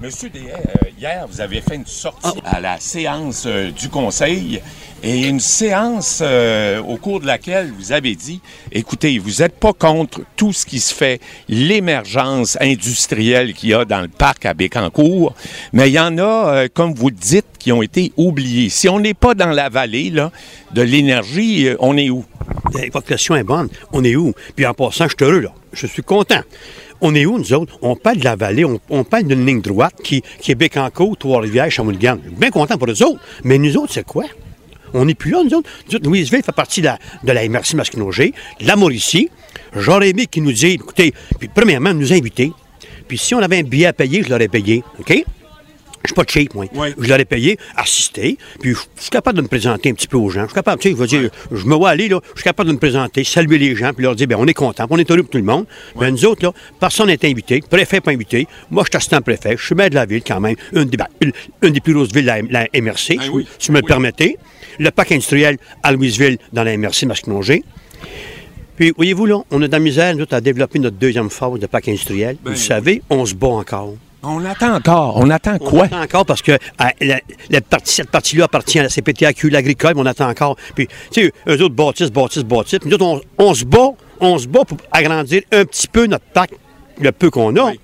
Monsieur Dehaye, euh, hier, vous avez fait une sortie à la séance euh, du Conseil et une séance euh, au cours de laquelle vous avez dit, écoutez, vous n'êtes pas contre tout ce qui se fait, l'émergence industrielle qu'il y a dans le parc à Bécancourt, mais il y en a, comme vous dites, qui ont été oubliés. Si on n'est pas dans la vallée de l'énergie, on est où? Eh, Votre question est bonne. On est où? Puis en passant, je suis heureux. Je suis content. On est où, nous autres? On parle de la vallée, on, parle d'une ligne droite qui, qui est Bécancourt, Trois-Rivières, Shawinigan. Bien content pour eux autres. Mais nous autres, c'est quoi? On n'est plus là, nous autres. Nous Louisville fait partie de la, la MRC Masquinongé, de la Mauricie. J'aurais aimé qu'ils nous disent, écoutez, puis premièrement, nous inviter. Puis si on avait un billet à payer, je l'aurais payé, OK? Je suis pas cheap, moi. Oui. Je l'aurais payé, assisté, puis je je suis capable de me présenter un petit peu aux gens. Je suis capable, tu sais, je veux dire, je me vois aller, là, je suis capable de me présenter, saluer les gens, puis leur dire, bien, on est content, puis on est heureux pour tout le monde. Mais nous autres, là, personne n'est invité, préfet pas invité. Moi, je suis assistant préfet, je suis maire de la ville quand même, une des, ben, une, une des plus grosses villes de la, la MRC, Ah si, oui. si vous me le Oui. permettez. Le parc industriel à Louisville, dans la MRC Masquinongé. Puis, voyez-vous, là, on a de la misère, nous autres, à développer notre deuxième phase de parc industriel. Ben vous savez, on se bat encore. On attend encore. On attend On quoi? attend encore parce que euh, la, la partie, cette partie-là appartient à la CPTAQ, l'agricole, mais on attend encore. Puis, tu sais, eux autres bâtissent, bâtissent, bâtissent. Puis nous autres, on, on se bat, on se bat pour agrandir un petit peu notre parc, le peu qu'on a. Oui.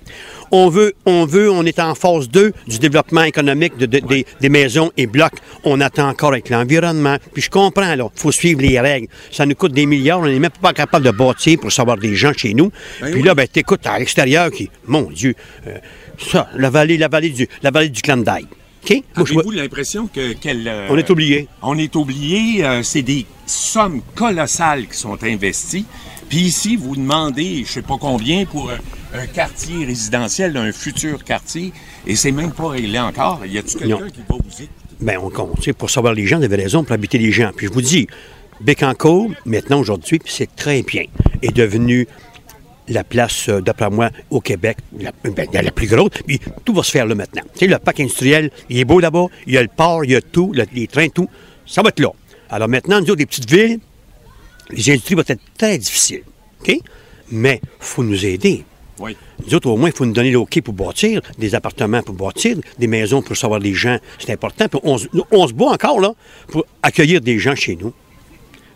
On veut, on veut, on est en phase 2 du développement économique de- de- des, des maisons et blocs. On attend encore avec l'environnement. Puis je comprends, là, il faut suivre les règles. Ça nous coûte des milliards, on n'est même pas capable de bâtir pour savoir des gens chez nous. Ben Puis oui. là, ben, t'écoutes à l'extérieur qui, mon Dieu, euh, ça, la vallée, la vallée du, la vallée du Avez-vous l'impression que qu'elle, euh, on est oublié. On est oublié. euh, c'est des sommes colossales qui sont investies. Puis ici, vous demandez, je sais pas combien, pour un quartier résidentiel, un futur quartier, et c'est même pas réglé encore. Y a-t-il quelqu'un qui va vous? Ben, on compte. Pour savoir les gens, vous avez raison, pour habiter les gens. Puis je vous dis, Bécancourt, maintenant, aujourd'hui, c'est très bien, est devenu la place, euh, d'après moi, au Québec, la, ben, la plus grosse. Puis tout va se faire là maintenant. Tu sais, le parc industriel, il est beau là-bas, il y a le port, il y a tout, le- les trains, tout. Ça va être là. Alors maintenant, nous autres, les petites villes, les industries vont être très difficiles. OK? Mais il faut nous aider. Oui. Nous autres, au moins, il faut nous donner l'OK pour bâtir, des appartements pour bâtir, des maisons pour savoir des gens. C'est important. Puis on, se- on se bat encore, là, pour accueillir des gens chez nous.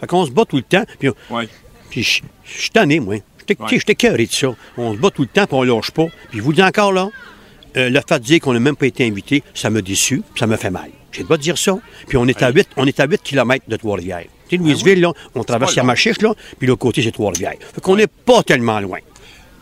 Fait qu'on se bat tout le temps. Puis, je je suis tanné, moi. J'étais écœuré de ça. On se bat tout le temps, puis on lâche pas. Puis je vous dis encore, là, euh, le fait de dire qu'on n'a même pas été invité, ça m'a déçu, ça me fait mal. J'ai le droit de dire ça. Puis on est à 8, on est à 8 km de Trois-Rivières. Tu sais, Louisville, là, on traverse. Yamachiche, là, puis l'autre côté, c'est Trois-Rivières. Fait qu'on n'est pas tellement loin.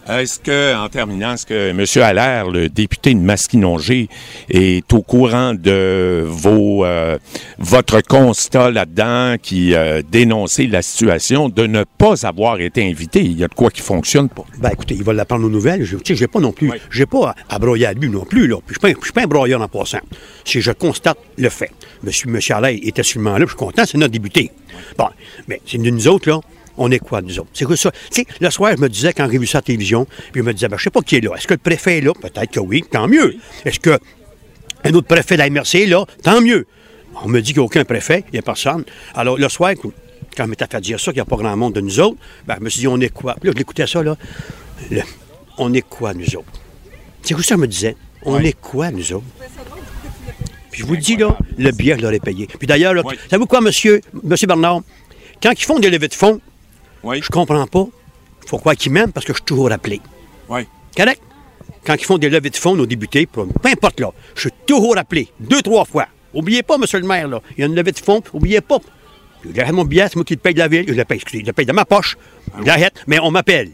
Est-ce que, en terminant, est-ce que M. Allaire, le député de Masquinongé, est au courant de vos, euh, votre constat là-dedans qui euh, dénonçait la situation de ne pas avoir été invité? Il y a de quoi qui fonctionne pas. Ben écoutez, il va l'apprendre aux nouvelles. Je, j'ai pas non plus, Oui. j'ai pas à, à broyer à lui non plus, là. Puis je suis pas, un- je suis pas un broyeur en passant. Si je constate le fait. Monsieur, monsieur Allaire était sûrement là, puis je suis content, c'est notre député. Bon, mais c'est de nous autres, là. On est quoi, nous autres? C'est quoi ça? Tu sais, le soir, je me disais, quand j'ai vu ça à la télévision, puis je me disais, ben, je sais pas qui est là. Est-ce que le préfet est là? Peut-être que oui, tant mieux. Est-ce que un autre préfet de la MRC est là? Tant mieux. On me dit qu'il n'y a aucun préfet, il n'y a personne. Alors, le soir, quand je m'étais fait dire ça, qu'il n'y a pas grand monde de nous autres, ben, je me suis dit, on est quoi? Puis là, je l'écoutais ça, là. Le- on est quoi, nous autres? C'est quoi ça, je me disais? On est quoi, nous autres? Puis je vous le dis, là, le billet, je l'aurais payé. Puis d'ailleurs, là, Oui. savez-vous quoi, monsieur, monsieur Bernard? Quand ils font des levées de fonds, Oui. je comprends pas. Il faut croire qu'ils m'aiment parce que je suis toujours appelé. Oui. Correct? Quand ils font des levées de fonds, nos députés, peu importe là, je suis toujours appelé, deux, trois fois. Oubliez pas, monsieur le maire, là, il y a une levée de fonds, oubliez pas. Je l'arrête mon billet, c'est moi qui le paye de la ville. Je le paye, excusez, je le paye de ma poche. Je l'arrête, mais on m'appelle.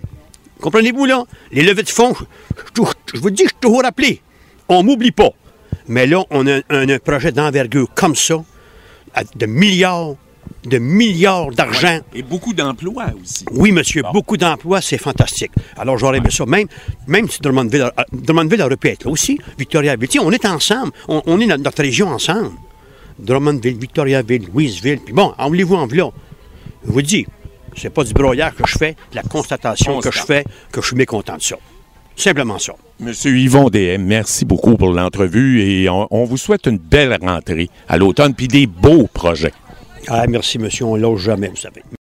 Comprenez-vous, là? Les levées de fonds, je, je- je vous dis, je suis toujours appelé. On m'oublie pas. Mais là, on a un, un projet d'envergure comme ça, de milliards, de milliards d'argent. Et beaucoup d'emplois aussi. Oui, monsieur, Bon. beaucoup d'emplois, c'est fantastique. Alors, j'aurais aimé ça. Même, même si Drummondville, euh, Drummondville aurait pu être là aussi, Victoriaville. Tu sais, on est ensemble. On, on est notre, notre région ensemble. Drummondville, Victoriaville, Louisville. Puis bon, envoulez-vous en là. Je vous dis, c'est pas du broyage que je fais, de la constatation que je fais, que je suis mécontent de ça. Simplement ça. Monsieur Yvon DM, merci beaucoup pour l'entrevue et on, on vous souhaite une belle rentrée à l'automne puis des beaux projets. Ah, merci, monsieur. On lâche jamais, vous savez.